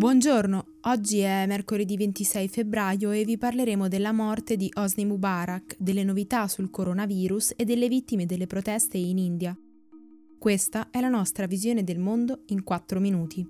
Buongiorno, oggi è mercoledì 26 febbraio e vi parleremo della morte di Hosni Mubarak, delle novità sul coronavirus e delle vittime delle proteste in India. Questa è la nostra visione del mondo in 4 minuti.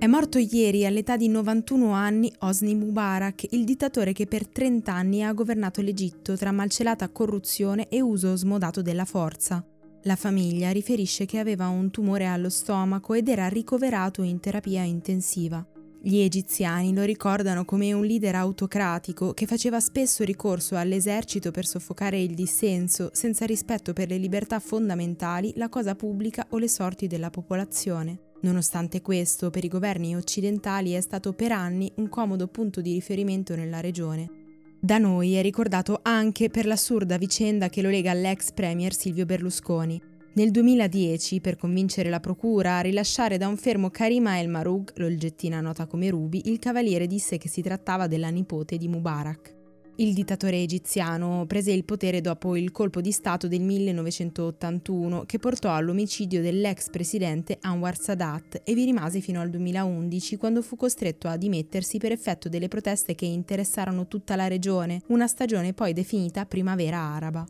È morto ieri all'età di 91 anni Hosni Mubarak, il dittatore che per 30 anni ha governato l'Egitto tra malcelata corruzione e uso smodato della forza. La famiglia riferisce che aveva un tumore allo stomaco ed era ricoverato in terapia intensiva. Gli egiziani lo ricordano come un leader autocratico che faceva spesso ricorso all'esercito per soffocare il dissenso, senza rispetto per le libertà fondamentali, la cosa pubblica o le sorti della popolazione. Nonostante questo, per i governi occidentali è stato per anni un comodo punto di riferimento nella regione. Da noi è ricordato anche per l'assurda vicenda che lo lega all'ex premier Silvio Berlusconi. Nel 2010, per convincere la procura a rilasciare da un fermo Karima El Marug, l'olgettina nota come Ruby, il cavaliere disse che si trattava della nipote di Mubarak. Il dittatore egiziano prese il potere dopo il colpo di Stato del 1981 che portò all'omicidio dell'ex presidente Anwar Sadat e vi rimase fino al 2011 quando fu costretto a dimettersi per effetto delle proteste che interessarono tutta la regione, una stagione poi definita primavera araba.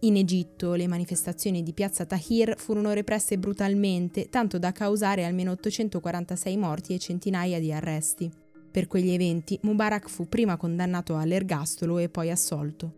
In Egitto le manifestazioni di piazza Tahir furono represse brutalmente, tanto da causare almeno 846 morti e centinaia di arresti. Per quegli eventi Mubarak fu prima condannato all'ergastolo e poi assolto.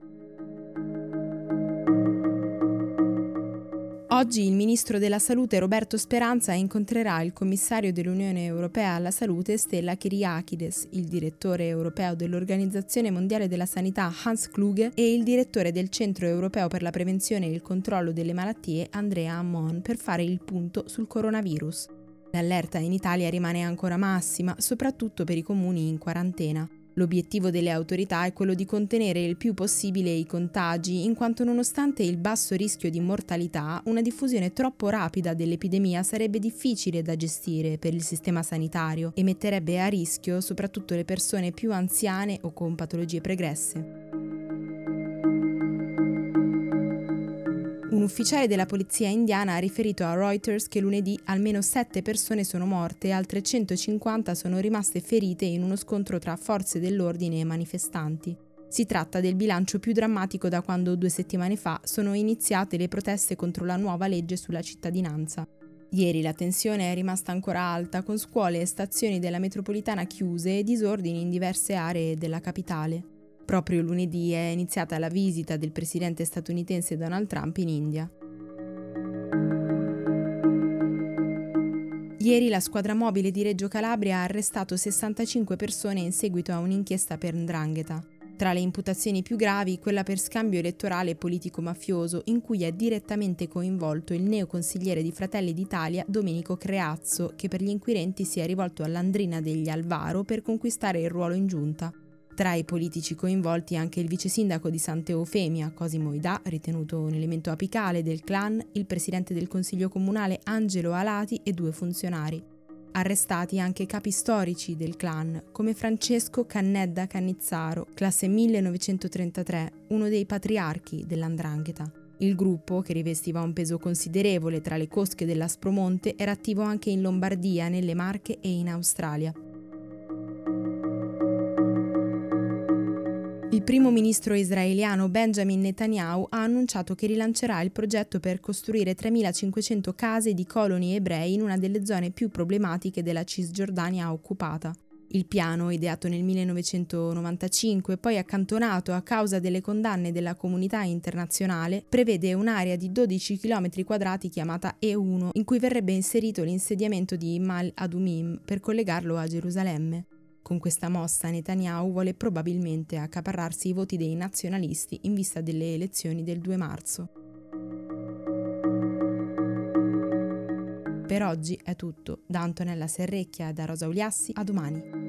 Oggi il ministro della Salute Roberto Speranza incontrerà il commissario dell'Unione Europea alla Salute Stella Kyriakides, il direttore europeo dell'Organizzazione Mondiale della Sanità Hans Kluge e il direttore del Centro Europeo per la Prevenzione e il Controllo delle Malattie Andrea Ammon per fare il punto sul coronavirus. L'allerta in Italia rimane ancora massima, soprattutto per i comuni in quarantena. L'obiettivo delle autorità è quello di contenere il più possibile i contagi, in quanto nonostante il basso rischio di mortalità, una diffusione troppo rapida dell'epidemia sarebbe difficile da gestire per il sistema sanitario e metterebbe a rischio soprattutto le persone più anziane o con patologie pregresse. Un ufficiale della polizia indiana ha riferito a Reuters che lunedì almeno 7 persone sono morte e altre 150 sono rimaste ferite in uno scontro tra forze dell'ordine e manifestanti. Si tratta del bilancio più drammatico da quando due settimane fa sono iniziate le proteste contro la nuova legge sulla cittadinanza. Ieri la tensione è rimasta ancora alta, con scuole e stazioni della metropolitana chiuse e disordini in diverse aree della capitale. Proprio lunedì è iniziata la visita del presidente statunitense Donald Trump in India. Ieri la squadra mobile di Reggio Calabria ha arrestato 65 persone in seguito a un'inchiesta per Ndrangheta. Tra le imputazioni più gravi, quella per scambio elettorale politico-mafioso, in cui è direttamente coinvolto il neoconsigliere di Fratelli d'Italia Domenico Creazzo, che per gli inquirenti si è rivolto all'Andrina degli Alvaro per conquistare il ruolo in giunta. Tra i politici coinvolti anche il vice sindaco di Sant'Eufemia, Cosimo Ida, ritenuto un elemento apicale del clan, il presidente del consiglio comunale Angelo Alati e due funzionari. Arrestati anche capi storici del clan, come Francesco Cannedda Cannizzaro, classe 1933, uno dei patriarchi dell'Andrangheta. Il gruppo, che rivestiva un peso considerevole tra le cosche dell'Aspromonte, era attivo anche in Lombardia, nelle Marche e in Australia. Primo ministro israeliano Benjamin Netanyahu ha annunciato che rilancerà il progetto per costruire 3.500 case di coloni ebrei in una delle zone più problematiche della Cisgiordania occupata. Il piano, ideato nel 1995 e poi accantonato a causa delle condanne della comunità internazionale, prevede un'area di 12 km quadrati chiamata E1, in cui verrebbe inserito l'insediamento di Mal Adumim per collegarlo a Gerusalemme. Con questa mossa Netanyahu vuole probabilmente accaparrarsi i voti dei nazionalisti in vista delle elezioni del 2 marzo. Per oggi è tutto. Da Antonella Serrecchia e da Rosa Uliassi, a domani.